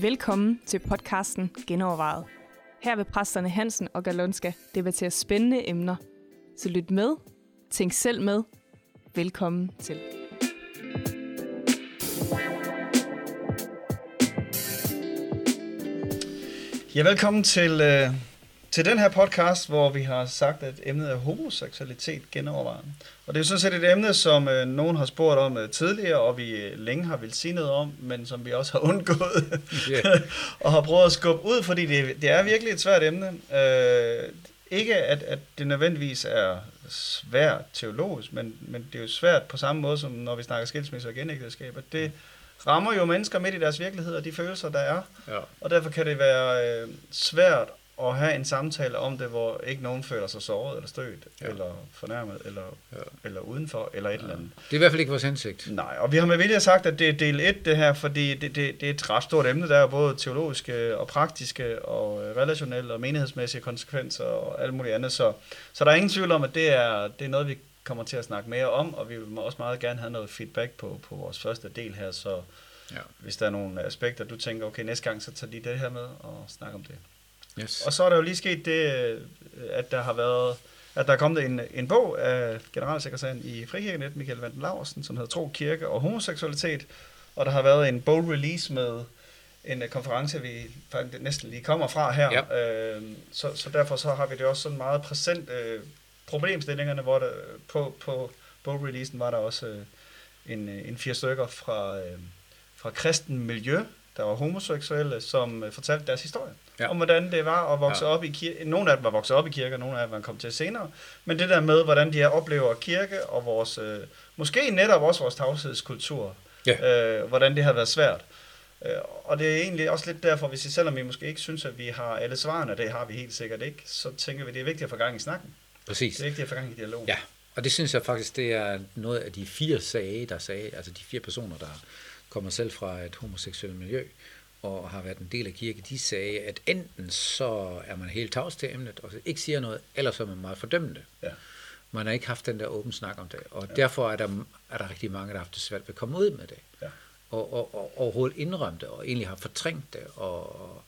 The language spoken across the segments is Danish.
Velkommen til podcasten Genovervejet. Her vil præsterne Hansen og Galonska debattere spændende emner. Så lyt med, tænk selv med. Velkommen til. Ja, velkommen til, øh, til den her podcast, hvor vi har sagt, at emnet er homoseksualitet genovervejet. Og det er jo sådan set et emne, som øh, nogen har spurgt om øh, tidligere, og vi øh, længe har vil sige noget om, men som vi også har undgået yeah. og har prøvet at skubbe ud, fordi det, det er virkelig et svært emne. Øh, ikke at, at det nødvendigvis er svært teologisk, men, men det er jo svært på samme måde, som når vi snakker skilsmisse og genægteskab, at det rammer jo mennesker midt i deres virkelighed og de følelser, der er. Ja. Og derfor kan det være øh, svært at have en samtale om det, hvor ikke nogen føler sig såret eller stødt, ja. eller fornærmet, eller, ja. eller udenfor, eller et ja. eller andet. Det er i hvert fald ikke vores hensigt. Nej, og vi har med vilje sagt, at det er del 1 det her, fordi det, det, det er et ret stort emne, der er både teologiske og praktiske og øh, relationelle og menighedsmæssige konsekvenser og alt muligt andet, så, så der er ingen tvivl om, at det er, det er noget, vi kommer til at snakke mere om, og vi vil også meget gerne have noget feedback på, på vores første del her, så ja. hvis der er nogle aspekter, du tænker, okay, næste gang, så tager de det her med og snakker om det. Yes. Og så er der jo lige sket det, at der har været at der er kommet en, en bog af generalsekretæren i Frikirkenet, Michael Vanden Laversen, som hedder Tro, Kirke og Homoseksualitet, og der har været en bog release med en konference, vi faktisk næsten lige kommer fra her. Ja. Øh, så, så derfor så har vi det også sådan meget præsent øh, problemstillingerne, hvor der, på, på bogreleasen var der også øh, en, øh, en fire stykker fra, øh, fra kristen miljø, der var homoseksuelle, som øh, fortalte deres historie. Ja. Om hvordan det var at vokse ja. op i kirke. Nogle af dem var vokset op i kirke, og nogle af dem var kommet til senere. Men det der med, hvordan de her oplever kirke, og vores, øh, måske netop også vores tavshedskultur, ja. øh, hvordan det har været svært. Øh, og det er egentlig også lidt derfor, hvis I, selvom vi måske ikke synes, at vi har alle svarene, det har vi helt sikkert ikke, så tænker vi, det er vigtigt at få gang i snakken. Præcis. Det er vigtigt at få gang i dialogen. Ja, og det synes jeg faktisk, det er noget af de fire sage, der sagde, altså de fire personer, der kommer selv fra et homoseksuelt miljø, og har været en del af kirke, de sagde, at enten så er man helt tavs til emnet, og ikke siger noget, eller så er man meget fordømmende. Ja. Man har ikke haft den der åben snak om det, og ja. derfor er der, er der rigtig mange, der har haft det svært ved at komme ud med det. Ja. Og, og, og overhovedet indrømme det, og egentlig har fortrængt det, og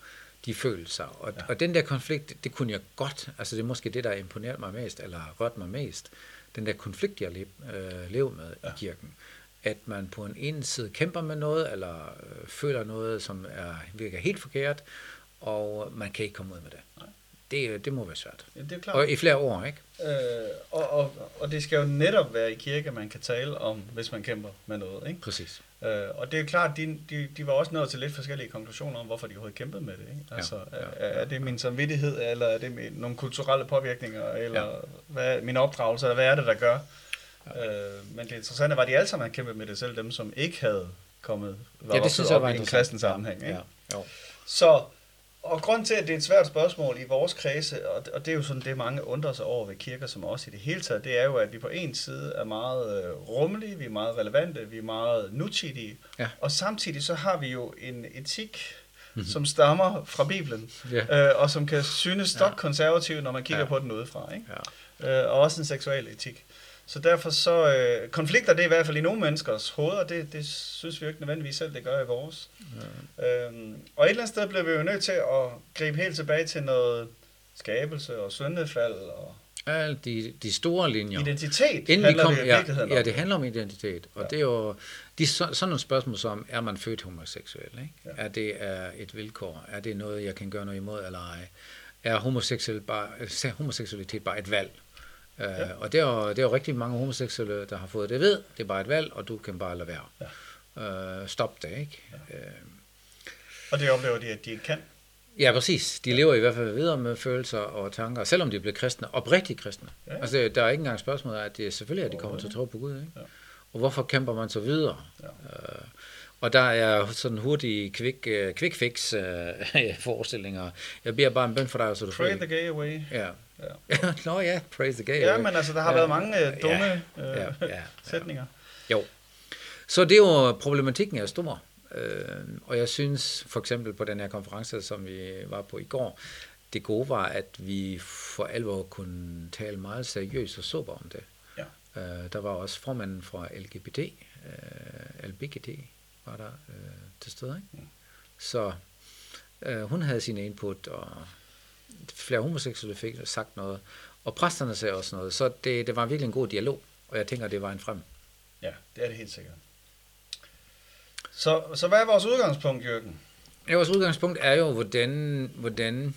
de følelser. Og, ja. og den der konflikt, det, det kunne jeg godt, altså det er måske det, der imponeret mig mest, eller har rørt mig mest, den der konflikt, jeg lev, øh, lever med ja. i kirken. At man på en ene side kæmper med noget, eller øh, føler noget, som er, virker helt forkert, og man kan ikke komme ud med det. Nej. Det, det må være svært. Ja, det er klart. Og i flere år, ikke? Øh, og, og, og det skal jo netop være i kirke, man kan tale om, hvis man kæmper med noget, ikke? Præcis. Øh, og det er klart, de, de, de var også nået til lidt forskellige konklusioner om, hvorfor de overhovedet kæmpet med det. Ikke? Altså, ja, ja, ja. Er, er det min samvittighed, eller er det min, nogle kulturelle påvirkninger, eller ja. hvad, min opdragelse, eller hvad er det, der gør? Ja. Øh, men det interessante var, at de alle sammen havde kæmpet med det, selv dem, som ikke havde kommet, var ja, det synes jeg var i en kristen sammenhæng. Ikke? Ja. Jo. Så og grund til, at det er et svært spørgsmål i vores kredse, og det, og det er jo sådan det, mange undrer sig over ved kirker som også i det hele taget, det er jo, at vi på en side er meget øh, rummelige, vi er meget relevante, vi er meget nutidige, ja. og samtidig så har vi jo en etik, mm-hmm. som stammer fra Bibelen, ja. øh, og som kan synes stokkonservativ, når man kigger ja. på den udefra. Ikke? Ja. Øh, og også en seksuel etik. Så derfor så, øh, konflikter det er i hvert fald i nogle menneskers hoveder, det, det synes vi jo ikke nødvendigvis selv, det gør i vores. Ja. Øhm, og et eller andet sted bliver vi jo nødt til at gribe helt tilbage til noget skabelse og syndefald og alle de, de store linjer. Identitet Inden handler kom, det i virkeligheden ja, ja, det handler om identitet. Og ja. det er jo de, sådan nogle spørgsmål som, er man født homoseksuel? Ikke? Ja. Er det er et vilkår? Er det noget, jeg kan gøre noget imod eller ej? Er homoseksuel bare, homoseksualitet bare et valg? Ja. Uh, og det er, jo, det er jo rigtig mange homoseksuelle, der har fået det ved. Det er bare et valg, og du kan bare lade være. Ja. Uh, stop det, ikke? Ja. Uh, og det oplever de, at de ikke kan? Ja, præcis. De lever i hvert fald videre med følelser og tanker, selvom de bliver kristne, oprigtigt kristne. Ja, ja. Altså, der er ikke engang spørgsmål at det selvfølgelig er, at de kommer til at tro på Gud. Ikke? Ja. Og hvorfor kæmper man så videre? Ja. Uh, og der er sådan hurtige quick, uh, quick fix uh, forestillinger. Jeg beder bare en bøn for dig, så du Pray the gay away. Ja. Ja. Nå ja, praise the gay Ja, away. men altså, der har ja. været mange uh, dumme ja. Ja. Ja. Ja. sætninger. Jo. Så det er jo, problematikken er stor. Øh, og jeg synes for eksempel på den her konference, som vi var på i går, det gode var, at vi for alvor kunne tale meget seriøst og sober om det. Ja. Øh, der var også formanden fra LGBT, øh, LBGT var der øh, til stede. Ikke? Så øh, hun havde sin input, og flere homoseksuelle fik sagt noget, og præsterne sagde også noget. Så det, det var virkelig en god dialog, og jeg tænker, det var en frem. Ja, det er det helt sikkert. Så, så hvad er vores udgangspunkt, Jørgen? Ja, vores udgangspunkt er jo, hvordan, hvordan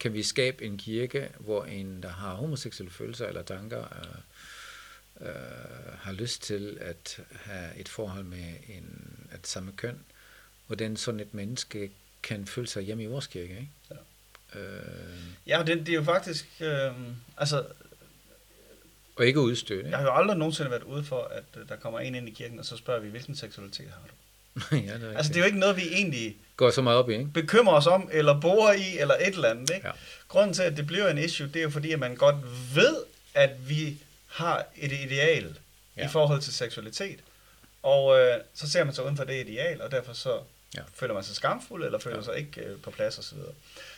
kan vi skabe en kirke, hvor en, der har homoseksuelle følelser eller tanker, øh, øh, har lyst til at have et forhold med en det samme køn, hvordan sådan et menneske kan føle sig hjemme i vores kirke. Ikke? Ja. Øh, Ja, det, det er jo faktisk... Øh, altså, og ikke udstøde. jeg har jo aldrig nogensinde været ude for, at øh, der kommer en ind i kirken, og så spørger vi, hvilken seksualitet har du? ja, det er Altså, det er jo ikke noget, vi egentlig Går så meget op i, ikke? bekymrer os om, eller borer i, eller et eller andet. Ikke? Ja. Grunden til, at det bliver en issue, det er jo fordi, at man godt ved, at vi har et ideal ja. I forhold til seksualitet. Og øh, så ser man sig uden for det ideal, og derfor så ja. Føler man sig skamfuld, eller føler ja. Sig ikke øh, på plads osv.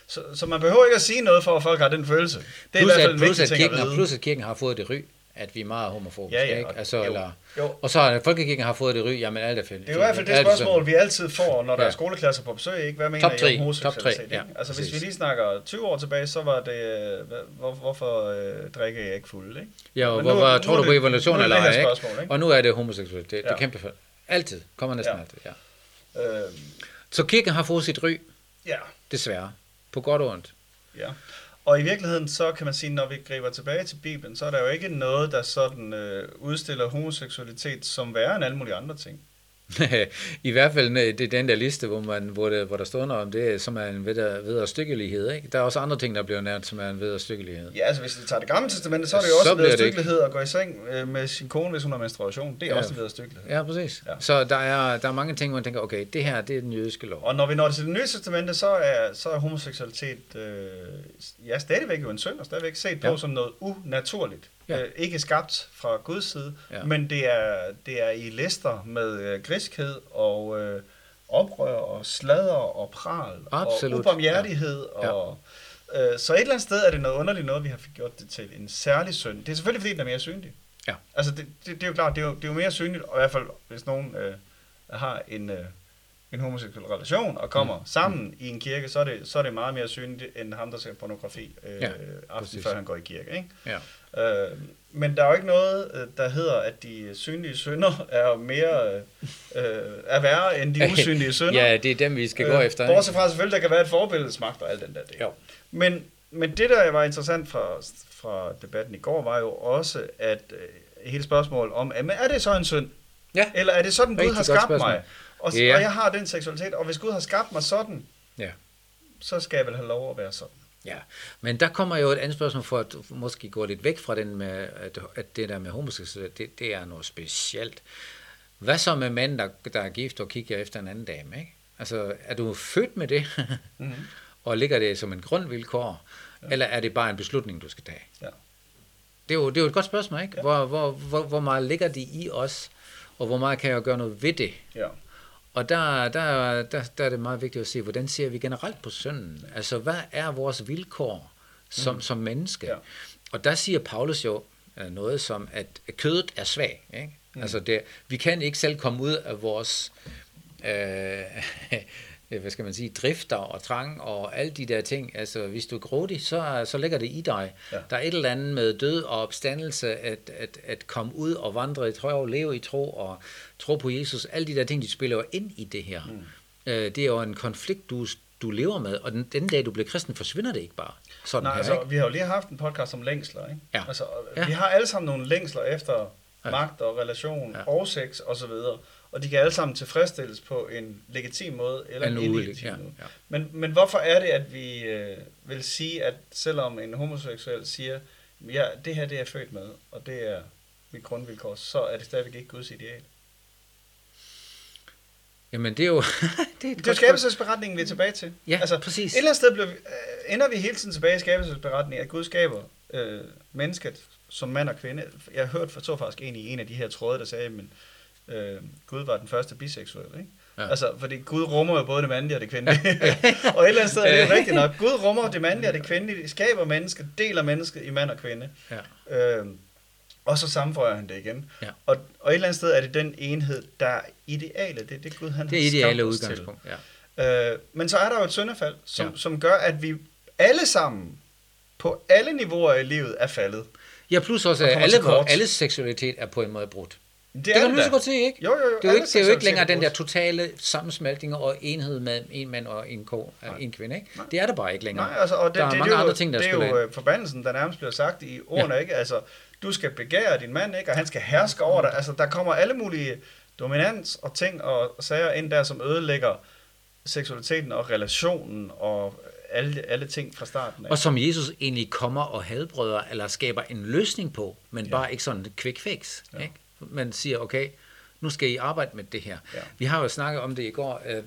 Så, så man behøver ikke at sige noget, for at folk har den følelse. Det er Plus, i hvert fald at, plus, at kirken at vide. plus at kirken har fået det ry, at vi er meget homofobiske. Ja, ja, ikke? Altså, jo, eller, jo. Og så har folkekirken har fået det ry, jamen alt er fedt. Det er jo i hvert fald det spørgsmål, vi altid får, når der Ja. er skoleklasser på besøg. Ikke? Hvad mener Top I tre, om homoseksualitet? top tre, ikke? ja, altså hvis vi lige snakker 20 år tilbage, så var det, øh, hvor, hvorfor øh, drikker jeg ikke fuld? Ikke? Ja, og hvor, nu- hvor tror du på det- evolution er det eller det ej, ikke? Og nu er det homoseksualitet. Det, det Ja. er kæmpe for. Altid. Kommer næsten Ja. altid, ja. Øh, Så kirken har fået sit ry, ja, desværre. På godt og ondt. ja. Og i virkeligheden, så kan man sige, når vi griber tilbage til Bibelen, så er der jo ikke noget, der sådan øh, udstiller homoseksualitet som værre end alle mulige andre ting. I hvert fald det er den der liste, hvor, man, hvor, det, hvor der står noget om det, som er en ved- vederstykkelighed. Ikke? Der er også andre ting, der bliver nævnt, som er en vederstykkelighed. Ja, altså hvis vi tager det gamle testamente, så er det jo Så også en vederstykkelighed at gå i seng øh, med sin kone, hvis hun har menstruation. Det er Ja. også en vederstykkelighed. Ja, præcis. Ja. Så der er, der er mange ting, hvor man tænker, okay, det her, det er den jødiske lov. Og når vi når til det nye testamente, så er, så er homoseksualitet øh, ja, stadigvæk jo en synd, og stadigvæk set på Ja. som noget unaturligt. Ja. Øh, ikke skabt fra Guds side. Ja. men det er, det er i lister med øh, griskhed og øh, oprør og sladder og pral Absolut. og ubarmhjertighed. Ja. Ja. Og, øh, så et eller andet sted er det noget underligt noget, vi har gjort det til en særlig synd. Det er selvfølgelig, fordi den er mere synlig. Ja. Altså, det, det, det er jo klart, det er jo, det er jo mere synligt, og i hvert fald, hvis nogen øh, har en, øh, en homoseksuel relation og kommer mm. sammen i en kirke, så er, det, så er det meget mere synligt, end ham, der ser pornografi øh, ja, aften præcis. før han går i kirke. Ikke? Ja. Øh, men der er jo ikke noget, øh, der hedder, at de synlige synder er mere øh, øh, er værre end de usynlige synder. ja, det er dem, vi skal gå efter. ikke? Bortset fra selvfølgelig, der kan være et forbilledsmagt og alt den der del. Jo. Men, men det, der var interessant fra, fra debatten i går, var jo også, at øh, hele spørgsmålet om, jamen, er det så en synd? Ja. Eller er det sådan, Gud har skabt mig? Og, Ja. og jeg har den seksualitet, og hvis Gud har skabt mig sådan, Ja. så skal jeg vel have lov at være sådan. Ja, men der kommer jo et andet spørgsmål for at måske gå lidt væk fra den med, at, at det der med homoseksualitet, det, det er noget specielt. Hvad så med mænd, der, der er gift og kigger efter en anden dame, ikke? Altså, er du født med det, Mm-hmm. og ligger det som en grundvilkår, ja. eller er det bare en beslutning, du skal tage? Ja. Det er jo, det er jo et godt spørgsmål, ikke? Ja. Hvor, hvor, hvor, hvor meget ligger det i os, og hvor meget kan jeg gøre noget ved det? Ja. Og der, der, der, der er det meget vigtigt at se, hvordan ser vi generelt på synden? Altså, hvad er vores vilkår som, mm. som menneske? Ja. Og der siger Paulus jo øh, noget som, at kødet er svag. Ikke? Mm. Altså, det, vi kan ikke selv komme ud af vores øh, hvad skal man sige, drifter og trang og alle de der ting. Altså, hvis du er grådig, så, så ligger det i dig. Ja. Der er et eller andet med død og opstandelse, at, at, at komme ud og vandre i tro, leve i tro og tro på Jesus. Alle de der ting, de spiller jo ind i det her. Mm. Øh, det er jo en konflikt, du, du lever med, og den, den dag, du bliver kristen, forsvinder det ikke bare. Sådan Nej, her, altså, ikke? vi har jo lige haft en podcast om længsler, ikke? Ja. Altså, Ja. vi har alle sammen nogle længsler efter Ja. magt og relation Ja. og sex og så videre. Og de kan alle sammen tilfredsstilles på en legitim måde eller en, illegitim ja, måde. ja. Men, men hvorfor er det, at vi øh, vil sige, at selvom en homoseksuel siger, ja, det her det er jeg født med, og det er mit grundvilkår, så er det stadigvæk ikke Guds ideal. Jamen, det er jo... det er Det er skabelsesberetningen, vi er tilbage til. Ja, altså, præcis. Et eller andet sted bliver, øh, ender vi hele tiden tilbage i skabelsesberetningen, at Gud skaber øh, mennesket som mand og kvinde. Jeg hørte så faktisk en i en af de her tråde, der sagde, men øh, Gud var den første biseksuel. Ikke? Ja. Altså, fordi Gud rummer jo både det mandlige og det kvindelige. og et eller andet sted er det jo rigtigt nok. Gud rummer det mandlige og det kvindelige, skaber mennesket, deler mennesket i mand og kvinde. Ja. Øhm, og så sammenføjer han det igen. Ja. Og, og et eller andet sted er det den enhed, der er ideale. Det er det Gud, han det er ideale udgangspunkt, ja. Øh, men så er der jo et syndefald, som, ja. som gør, at vi alle sammen, på alle niveauer i livet, er faldet. Ja, plus også, at alle, alle seksualitet er på en måde brudt. Det, det kan lige så godt se, ikke? Jo, jo, jo. Det er jo ikke, det er jo ikke længere den der totale sammensmeltning og enhed med en mand og en, ko, en kvinde, ikke? Nej. Det er det bare ikke længere. Nej, altså, og det, der er det, mange det, andre ting, der Det er jo ind. forbandelsen, der nærmest bliver sagt i ordene, ja. ikke? Altså, du skal begære din mand, ikke? Og han skal herske over dig. Altså, der kommer alle mulige dominans og ting og sager ind der, som ødelægger seksualiteten og relationen og alle, alle ting fra starten af. Og som Jesus egentlig kommer og helbreder, eller skaber en løsning på, men ja. bare ikke sådan et quick fix. Ja. Ikke? Man siger, okay, nu skal I arbejde med det her. Ja. Vi har jo snakket om det i går, øh,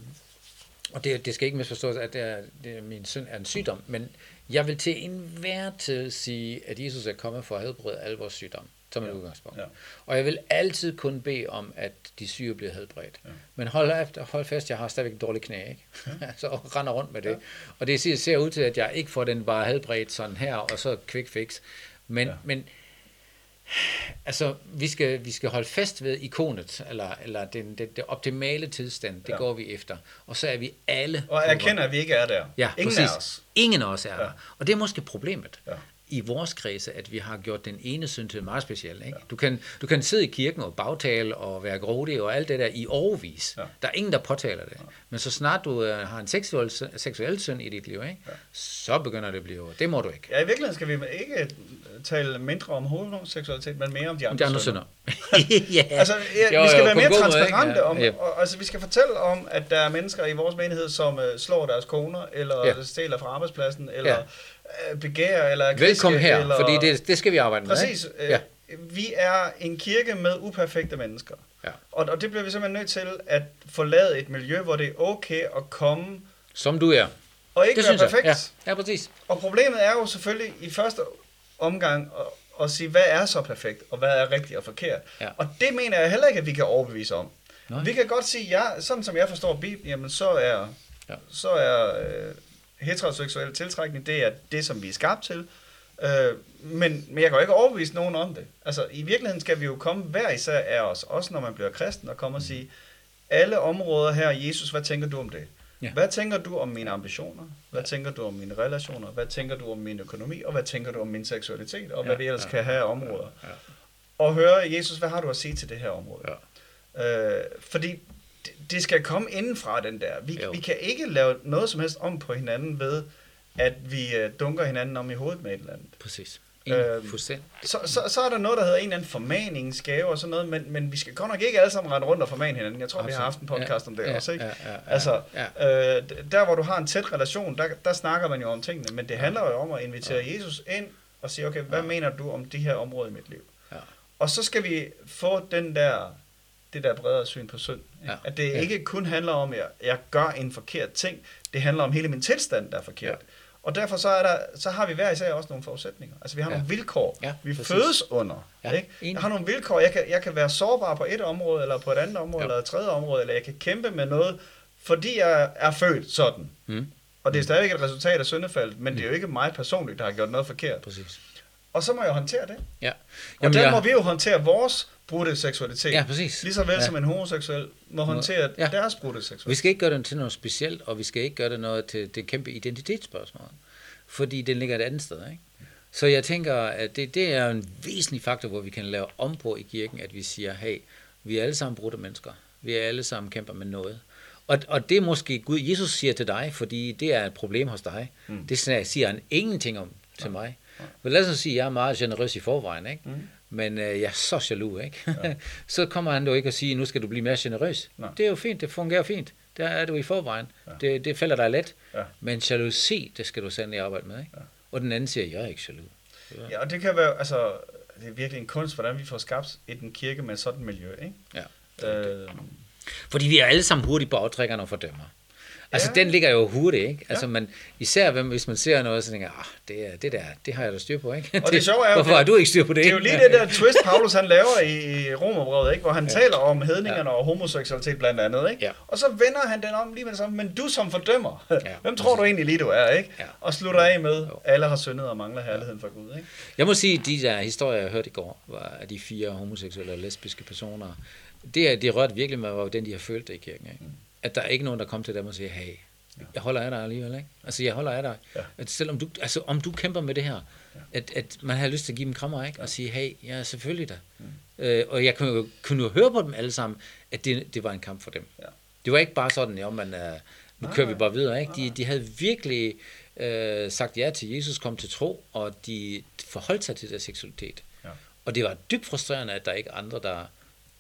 og det, det skal ikke misforstås, at det er, det er, min søn er en sygdom, men jeg vil til enhver tid sige, at Jesus er kommet for at helbrede alle vores sygdomme som et ja. udgangspunkt. Ja. Og jeg vil altid kun bede om, at de syge bliver helbredt. Ja. Men hold, efter, hold fast, jeg har stadigvæk en dårlig knæ, ikke? Ja. så render rundt med det. Ja. Og det ser, ser ud til, at jeg ikke får den bare helbredt sådan her, og så quick fix. Men, ja. men altså, vi skal, vi skal holde fast ved ikonet, eller, eller den, det, det optimale tilstand, det ja. går vi efter. Og så er vi alle... Og erkender, at vi ikke er der. Ja, Ingen præcis. af os. Ingen af os er ja. der. Og det er måske problemet. Ja i vores kredse, at vi har gjort den ene synd til meget speciel. Ikke? Ja. Du, kan, du kan sidde i kirken og bagtale og være grådig og alt det der i overvis. Ja. Der er ingen, der påtaler det. Ja. Men så snart du uh, har en seksuel, seksuel synd i dit liv, ikke? Ja. så begynder det at blive... Det må du ikke. Ja, i virkeligheden skal vi ikke tale mindre om homoseksualitet, men mere om de andre, de andre synder. ja. Altså, ja, jo, vi skal jo, være mere transparente. Ja. Om, ja. Og, altså, vi skal fortælle om, at der er mennesker i vores menighed, som uh, slår deres koner, eller ja. stjæler fra arbejdspladsen, eller... Ja Øh, begær eller griske, Velkommen her, eller... fordi det, det skal vi arbejde med. Præcis. Ikke? Ja. Øh, vi er en kirke med uperfekte mennesker. Ja. Og, og det bliver vi simpelthen nødt til at forlade et miljø, hvor det er okay at komme... Som du er. Og ikke det være perfekt. Ja. ja, præcis. Og problemet er jo selvfølgelig i første omgang at, at sige, hvad er så perfekt, og hvad er rigtigt og forkert. Ja. Og det mener jeg heller ikke, at vi kan overbevise om. Nej. Vi kan godt sige, ja, sådan som jeg forstår Bibelen, jamen så er, ja. så er øh, heteroseksuel tiltrækning, det er det, som vi er skabt til. Øh, men, men jeg kan jo ikke overbevise nogen om det. Altså, i virkeligheden skal vi jo komme hver især af os, også når man bliver kristen, og komme og sige, alle områder her, Jesus, hvad tænker du om det? Ja. Hvad tænker du om mine ambitioner? Hvad tænker du om mine relationer? Hvad tænker du om min økonomi? Og hvad tænker du om min seksualitet? Og ja. hvad vi ellers ja. kan have af områder? Ja. Ja. Og høre, Jesus, hvad har du at sige til det her område? Ja. Øh, fordi det skal komme indenfra, den der. Vi, vi kan ikke lave noget som helst om på hinanden ved, at vi uh, dunker hinanden om i hovedet med et eller andet. Præcis. Øhm, så, så, så er der noget, der hedder en eller anden formaningsgave og sådan noget, men, men vi skal godt nok ikke alle sammen rende rundt og formane hinanden. Jeg tror, Absolut. vi har haft en podcast ja, om det ja, også, ikke? Ja, ja, ja, altså, ja. Øh, der hvor du har en tæt relation, der, der snakker man jo om tingene, men det handler jo om at invitere ja. Jesus ind og sige, okay, hvad ja. mener du om de her områder i mit liv? Ja. Og så skal vi få den der det der bredere syn på synd. Ja. At det ja. ikke kun handler om, at jeg, jeg gør en forkert ting, det handler om hele min tilstand, der er forkert. Ja. Og derfor så, er der, så har vi hver især også nogle forudsætninger. Altså vi har ja. nogle vilkår, ja, vi præcis. fødes under. Ja, ikke? Jeg har nogle vilkår, jeg kan, jeg kan være sårbar på et område, eller på et andet område, ja. eller et tredje område, eller jeg kan kæmpe med noget, fordi jeg er født sådan. Mm. Og det er stadigvæk et resultat af syndefaldet, men mm. det er jo ikke mig personligt, der har gjort noget forkert. Præcis. Og så må jeg håndtere det. Ja. Jamen, og der jeg... må vi jo håndtere vores brudte seksualitet. Ja, præcis. Lige så vel ja. som en homoseksuel må håndtere ja. deres brudte seksualitet. Vi skal ikke gøre det til noget specielt, og vi skal ikke gøre det noget til det kæmpe identitetsspørgsmål. Fordi det ligger et andet sted, ikke? Så jeg tænker, at det, det er en væsentlig faktor, hvor vi kan lave om på i kirken, at vi siger, hey, vi er alle sammen brudte mennesker. Vi er alle sammen kæmper med noget. Og, og det er måske Gud, Jesus siger til dig, fordi det er et problem hos dig. Mm. Det siger han ingenting om til ja. mig. Men lad os sige, at jeg er meget generøs i forvejen, ikke? Mm. Men øh, jeg er så jaloux, ikke? Ja. så kommer han jo ikke og siger, nu skal du blive mere generøs. Nej. Det er jo fint, det fungerer fint. Der er du i forvejen. Ja. Det, det falder dig let. Ja. Men jalousi, det skal du sandelig arbejde med. Ikke? Ja. Og den anden siger, jeg er ikke jaloux. Ja. ja, og det kan være, altså, det er virkelig en kunst, hvordan vi får skabt et en kirke med sådan et miljø. Ikke? Ja. Øh, Fordi vi er alle sammen hurtigt på aftrækkerne og fordømmer. Altså, Ja. den ligger jo hurtigt, ikke? Altså, Ja. man, især hvis man ser noget, så tænker jeg, ah, det, er, det der, det har jeg da styr på, ikke? Og det sjove er jo, Hvorfor det- har du ikke styr på det? Det er jo lige det der twist, Paulus han laver i, Romerbrevet, ikke? hvor han ja. taler om hedningerne ja. og homoseksualitet blandt andet. Ikke? Ja. Og så vender han den om lige med det samme, men du som fordømmer, ja. Hvem tror du egentlig lige du er? ikke? Ja. Og slutter af med, Jo. alle har syndet og mangler herligheden fra Gud. Ikke? Jeg må sige, at de der historier, jeg hørte i går, var af de fire homoseksuelle og lesbiske personer, det, det rørte virkelig med, hvordan de har følt det i kirken. Ikke? At der er ikke nogen, der kommer til dem og siger, hey, jeg holder af dig alligevel, ikke? Altså, jeg holder af dig. Ja. At selvom du, altså, om du kæmper med det her, at, at man har lyst til at give dem krammer, ikke? Og sige, hey, ja, selvfølgelig da. Øh, og jeg kunne jo, kunne jo høre på dem alle sammen, at det, det var en kamp for dem. Ja. Det var ikke bare sådan, jo, man, uh, nu kører vi bare videre, ikke? De, de havde virkelig øh, sagt ja til Jesus, kom til tro, og de forholdt sig til deres seksualitet. Ja. Og det var dybt frustrerende, at der ikke er andre, der,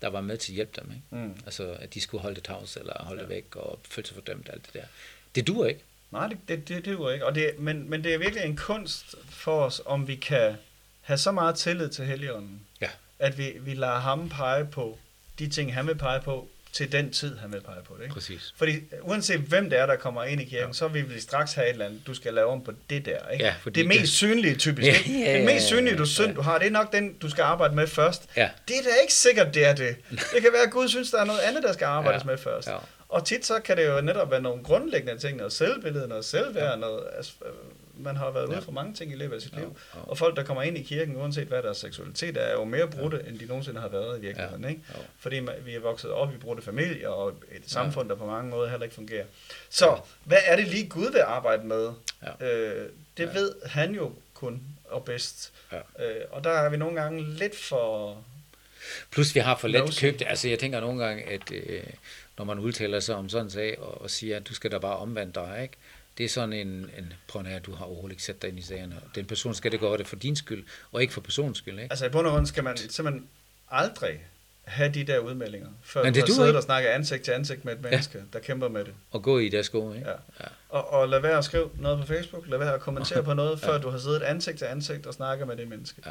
der var med til at hjælpe dem. Ikke? Mm. Altså, at de skulle holde det tavs, eller holde det væk, og føle sig fordømt, alt det der. Det duer ikke. Nej, det, det, det, det duer ikke. Og det, men, men det er virkelig en kunst for os, om vi kan have så meget tillid til Helligånden, Ja. at vi, vi lader ham pege på de ting, han vil pege på, til den tid, han vil pege på det. Ikke? Præcis. Fordi uanset hvem det er, der kommer ind i kirken, ja. så vil vi straks have et eller andet, du skal lave om på det der. Ikke? Ja, det mest det- synlige typisk. Ja, ja, ja, Den mest ja, synlige du ja. synd, du har, det er nok den, du skal arbejde med først. Ja. Det er da ikke sikkert, det er det. Det kan være, at Gud synes, der er noget andet, der skal arbejdes Ja. med først. Ja. Og tit så kan det jo netop være nogle grundlæggende ting, noget selvbillede, noget selvværd, ja. noget, altså, øh, man har været ude Ja. for mange ting i løbet af sit Ja, liv. ja. Og folk, der kommer ind i kirken, uanset hvad deres seksualitet er, er jo mere brudte, end de nogensinde har været i virkeligheden. Ja. Ikke? Ja. Fordi vi er vokset op i brudte familier, og et samfund, der på mange måder heller ikke fungerer. Så, hvad er det lige Gud vil arbejde med? Ja. Øh, det Ja. ved han jo kun og bedst. Ja. Øh, og der er vi nogle gange lidt for... Plus vi har for let købt, altså jeg tænker nogle gange, at øh, når man udtaler sig om sådan en sag, og, og siger, at du skal da bare omvende dig, ikke? Det er sådan en, en prøv at du har overhovedet ikke sat dig ind i sagerne. Den person skal det gøre det for din skyld, og ikke for personens skyld, ikke? Altså i bund og grund skal man simpelthen aldrig have de der udmeldinger, før Men du det har duer siddet ikke. og snakket ansigt til ansigt med et menneske, ja. der kæmper med det. Og gå i deres sko, ikke? Ja. ja. Og, og lad være at skrive noget på Facebook, lad være at kommentere på noget, før Ja. du har siddet ansigt til ansigt og snakket med det menneske.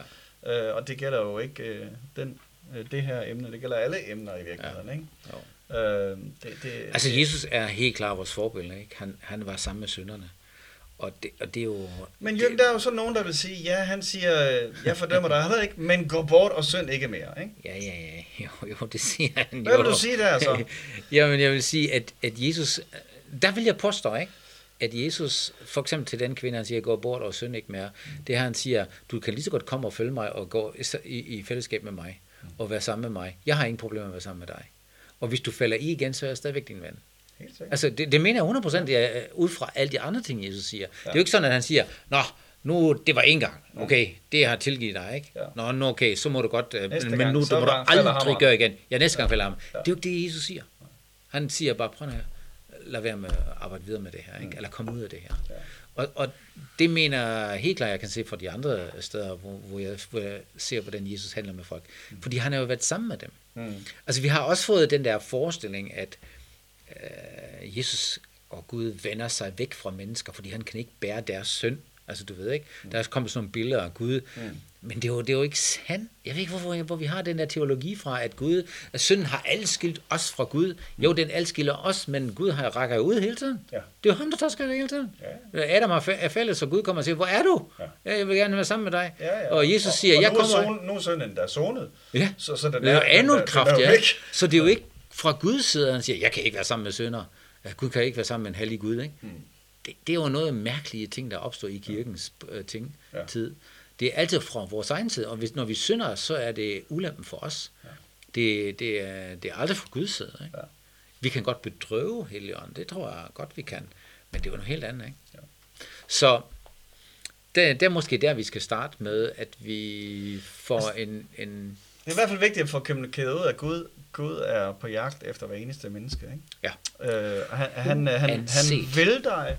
Ja. Øh, og det gælder jo ikke øh, den, øh, det her emne, det gælder alle emner i virkeligheden. Ja. Ikke? Jo. Øh, det, det, Altså det, Jesus er helt klart vores forbillede, ikke? Han, han var sammen med synderne. Og det, og det er jo... Men det, Jørgen, der er jo så nogen, der vil sige, ja, han siger, jeg fordømmer dig heller ikke, men gå bort og synd ikke mere. Ikke? Ja, ja, ja. Jo, jo, det siger han Hvad jo. vil du sige der så? Jamen, jeg vil sige, at, at Jesus... Der vil jeg påstå, ikke? At Jesus, for eksempel til den kvinde, han siger, gå bort og synd ikke mere. Det her, han siger, du kan lige så godt komme og følge mig og gå i, i fællesskab med mig og være sammen med mig. Jeg har ingen problemer med at være sammen med dig. Og hvis du falder i igen, så er jeg stadigvæk din ven. Helt sikkert. Altså, det, det mener jeg 100% det er, øh, ud fra alle de andre ting, Jesus siger. Ja. Ja. Det er jo ikke sådan, at han siger, nå, nu, det var en gang, okay, det har tilgivet dig, ikke? Ja. Nå, nu, okay, så må du godt, øh, Næste men gang, nu, du må du aldrig gøre igen. Ja, næste gang falder ham. Ja. Det er jo ikke det, Jesus siger. Han siger bare, prøv her, lad være med at arbejde videre med det her, ikke? eller komme ud af det her. Ja. Og, og det mener jeg helt klart, jeg kan se fra de andre steder, hvor, hvor, jeg, hvor jeg ser, hvordan Jesus handler med folk. Fordi han har jo været sammen med dem. Mm. Altså, vi har også fået den der forestilling, at øh, Jesus og Gud vender sig væk fra mennesker, fordi han kan ikke bære deres synd. Altså, du ved ikke, der er kommet sådan nogle billeder af Gud, Mm. men det er, jo, det er jo ikke sandt. Jeg ved ikke, hvorfor, hvor vi har den der teologi fra, at Gud, at synden har adskilt os fra Gud. Jo, den adskiller os, men Gud har rækker ud hele tiden. Ja. Det er jo ham, der tager det hele tiden. Ja. Adam er fælles, og Gud kommer og siger, hvor er du? Ja. Jeg vil gerne være sammen med dig. Ja, ja. Og Jesus siger, og jeg nu kommer... Er zone, nu er synden der er zonet. Ja. Så, så den Det er endnu en kraft, ja. væk. Så det er jo ikke fra Guds side, han siger, jeg kan ikke være sammen med sønder. Ja, Gud kan ikke være sammen med en hellig Gud, ikke? Mm. Det, det er jo noget mærkelige ting, der opstår i kirkens øh, ting, Ja. tid. Det er altid fra vores egen side, og hvis, når vi synder, så er det ulempen for os. Ja. Det, det, er, det er aldrig fra Guds side. Ikke? Ja. Vi kan godt bedrøve Helligånden, det tror jeg godt, vi kan. Men det er jo noget helt andet. Ikke? Ja. Så det, det er måske der, vi skal starte med, at vi får Altså- en, en Det er i hvert fald vigtigt at få kommunikeret ud, at Gud, Gud er på jagt efter hver eneste menneske. Ikke? Ja. Øh, han, han, han, han Anset. vil dig,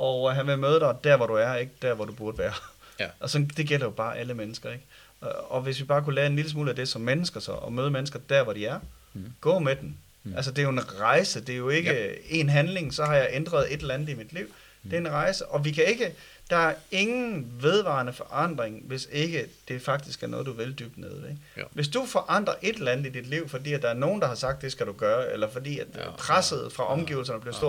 og han vil møde dig der, hvor du er, ikke der, hvor du burde være. Ja. Og sådan, det gælder jo bare alle mennesker. Ikke? Og- hvis vi bare kunne lære en lille smule af det som mennesker, så, og møde mennesker der, hvor de er, Mm. gå med den. Mm. Altså, det er jo en rejse. Det er jo ikke Ja. en handling, så har jeg ændret et eller andet i mit liv. Det er en rejse, og vi kan ikke... Der er ingen vedvarende forandring, hvis ikke det faktisk er noget, du vil dybt ned. Ikke? Ja. Hvis du forandrer et eller andet i dit liv, fordi at der er nogen, der har sagt, det skal du gøre, eller fordi at Ja, presset fra ja, omgivelserne bliver ja.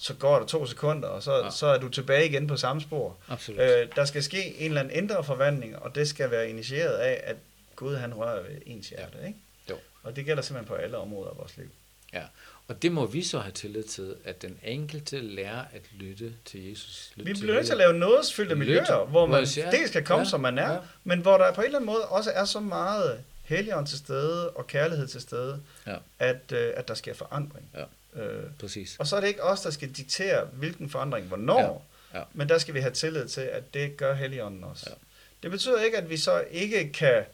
Så går der to sekunder, og så, Ja. så er du tilbage igen på samme spor. Absolut. Øh, der skal ske en eller anden indre forvandling, og det skal være initieret af, at Gud han rører ved ens hjerte. Ikke? Jo. Og det gælder simpelthen på alle områder af vores liv. Ja, og det må vi så have tillid til, at den enkelte lærer at lytte til Jesus. Lytte Vi bliver nødt til at lave nådesfyldte miljøer, hvor man Hvor jeg- dels kan komme, ja, som man er, ja. men hvor der på en eller anden måde også er så meget helligånd til stede og kærlighed til stede, Ja. at, øh, at der sker forandring. Ja. Øh, Præcis. og så er det ikke os, der skal diktere, hvilken forandring, hvornår, Ja. Ja. men der skal vi have tillid til, at det gør helligånden også. Ja. Det betyder ikke, at vi så ikke kan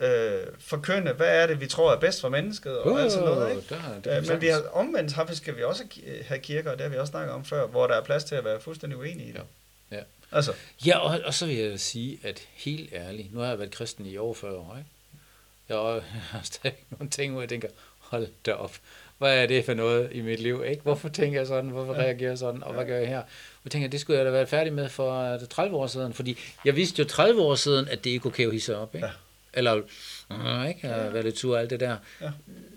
øh, forkynde, hvad er det, vi tror er bedst for mennesket, og alt sådan noget. Ikke? Der, kan Øh, men vi har, omvendt har, skal vi også have kirker, og det har vi også snakket om før, hvor der er plads til at være fuldstændig uenige i det. Ja. Ja. Altså, Ja, og, og så vil jeg sige, at helt ærligt, nu har jeg været kristen i over 40 år, ikke? Jeg har- jeg har stadig nogle ting, hvor jeg tænker, hold da op, hvad er det for noget i mit liv, ikke? Hvorfor tænker jeg sådan, hvorfor Ja. reagerer jeg sådan, og hvad gør jeg her? Jeg tænker, det skulle jeg da være færdig med for øh, 30 år siden, fordi jeg vidste jo 30 år siden, at det ikke okay at hisse op, ikke? Ja. Eller, øh, ikke, at være lidt og alt det der. Ja.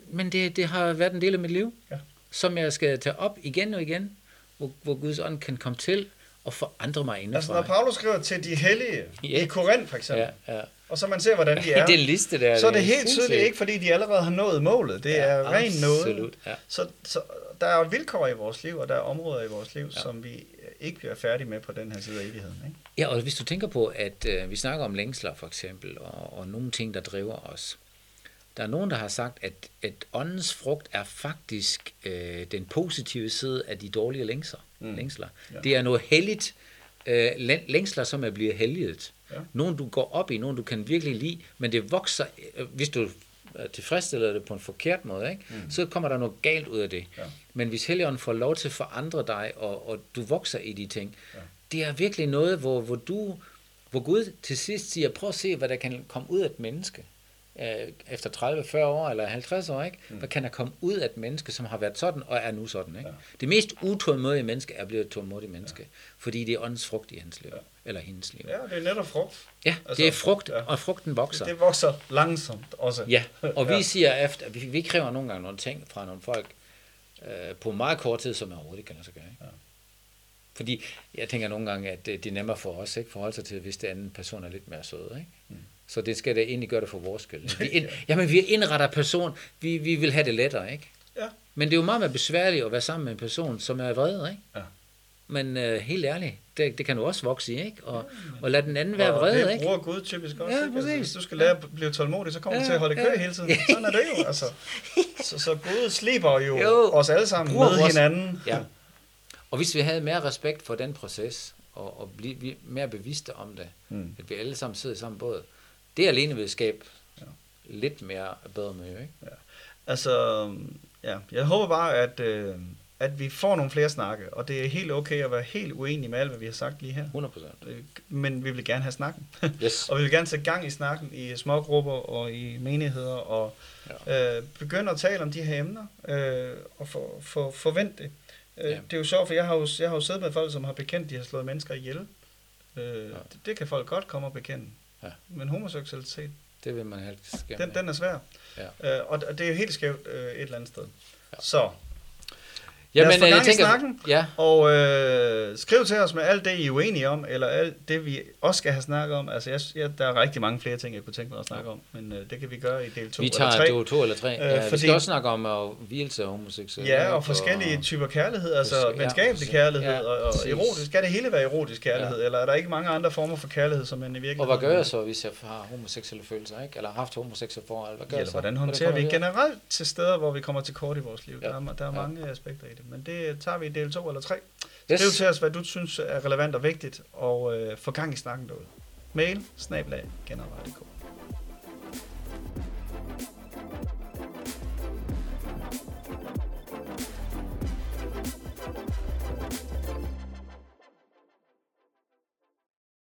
Men det, det har været en del af mit liv, Ja. som jeg skal tage op igen og igen, hvor, hvor Guds ånd kan komme til og forandre mig indenfra. altså når Paulus skriver til de hellige Ja. i Korinth for eksempel, Ja, ja. Og så man ser, hvordan de er, det liste der. så er det helt sindssygt. tydeligt ikke, fordi de allerede har nået målet. Det er Ja, ren noget. Absolut, ja. Så, så der er jo vilkår i vores liv, og der er områder i vores liv, Ja. som vi ikke bliver færdige med på den her side af evigheden. Ikke? Ja, og hvis du tænker på, at øh, vi snakker om længsler for eksempel, og, og nogle ting, der driver os. Der er nogen, der har sagt, at, at åndens frugt er faktisk øh, den positive side af de dårlige længsler. Mm. længsler. Ja. Det er noget helligt, øh, læ- længsler, som er blevet helliget. Ja. Nogen, du går op i, nogen, du kan virkelig lide, men det vokser, øh, hvis du tilfredsstiller det på en forkert måde, ikke? Mm. så kommer der noget galt ud af det. Ja. Men hvis Helligånden får lov til at forandre dig, og, og du vokser i de ting, Ja. det er virkelig noget, hvor, hvor du, hvor Gud til sidst siger, prøv at se, hvad der kan komme ud af et menneske. Øh, Efter 30, 40 år eller 50 år, ikke? Hvad kan der komme ud af et menneske, som har været sådan og er nu sådan, ikke? Ja. Det mest utålmodige menneske er blevet et tålmodigt menneske, fordi det er åndens frugt i hans liv, Ja. eller hendes liv. Ja, det er netop frugt. Ja, Altså, det er frugt, ja. og frugten vokser. Det vokser langsomt også. Ja, og vi Ja. siger efter, vi, vi kræver nogle gange nogle ting fra nogle folk øh, på meget kort tid, som overhovedet ikke kan lade sig gøre. Ikke? Ja. Fordi jeg tænker nogle gange, at det, det er nemmere for os ikke forholde sig til, hvis den anden person er lidt mere sød. Ikke? Mm. Så det skal da egentlig gøre det for vores skyld. Vi, ind, jamen, vi indretter person, vi, vi vil have det lettere. Ikke? Ja. Men det er jo meget mere besværligt at være sammen med en person, som er vred. Ikke? Ja. Men øh, helt ærligt, det, det kan du også vokse i, ikke? Og, og lad den anden være vred, det ikke? bruger Gud typisk også. Ja, ikke? Altså, hvis du skal lære at blive tålmodig, så kommer Ja, du til at holde kø ja. hele tiden. Sådan er det jo. Altså. Så, så Gud slipper jo, Jo. os alle sammen med hinanden. Ja. Og hvis vi havde mere respekt for den proces, og, og blive mere bevidste om det, Mm. at vi alle sammen sidder i samme båd, det alene vil skabe Ja. lidt mere bedre miljø, ikke? Altså, ja, jeg håber bare, at, øh, at vi får nogle flere snakke, og det er helt okay at være helt uenig med alt, hvad vi har sagt lige her. 100 procent. Øh, Men vi vil gerne have snakken. Yes. og vi vil gerne sætte gang i snakken i små grupper og i menigheder, og ja. øh, begynde at tale om de her emner, øh, og få for, forvente det. Øh, Ja. Det er jo sjovt, for jeg har jo, jeg har jo siddet med folk, som har bekendt, de har slået mennesker ihjel. Øh, Ja. det, det kan folk godt komme og bekende. Ja. Men homoseksualitet, Det vil man helst den, den er svær. Ja. Øh, og og det er jo helt skævt øh, et eller andet sted. Ja. Så, Jamen, Lad os få øh, jeg gang i tænker, snakken. Ja, Og øh, skriv til os med alt det, I er uenige om, eller alt det, vi også skal have snakket om. Altså, jeg, jeg, der er rigtig mange flere ting, jeg kunne tænke mig at snakke om, men øh, det kan vi gøre i del 2 vi eller tager 3. to, to eller tre. Øh, ja, Vi fordi- skal også snakke om uh, hvilelse af homoseksuelle. Ja, og forskellige typer kærlighed, altså Ja, venskabelig kærlighed Ja, og, og erotisk. Skal det hele være erotisk kærlighed, Ja. eller er der ikke mange andre former for kærlighed, som man i virkeligheden... Og hvad gør jeg så, hvis jeg har homoseksuelle følelser, ikke? Eller har haft homoseksuelle forhold? Hvad gør Ja, jeg eller hvordan håndterer vi generelt til steder, hvor vi kommer til kort i vores liv? Ja. Der er, der er mange aspekter i det, men det tager vi i del 2 eller 3. Yes. Skriv til os, hvad du synes er relevant og vigtigt, og øh, få gang i snakken derude. Mail, snablag, genovervej.dk.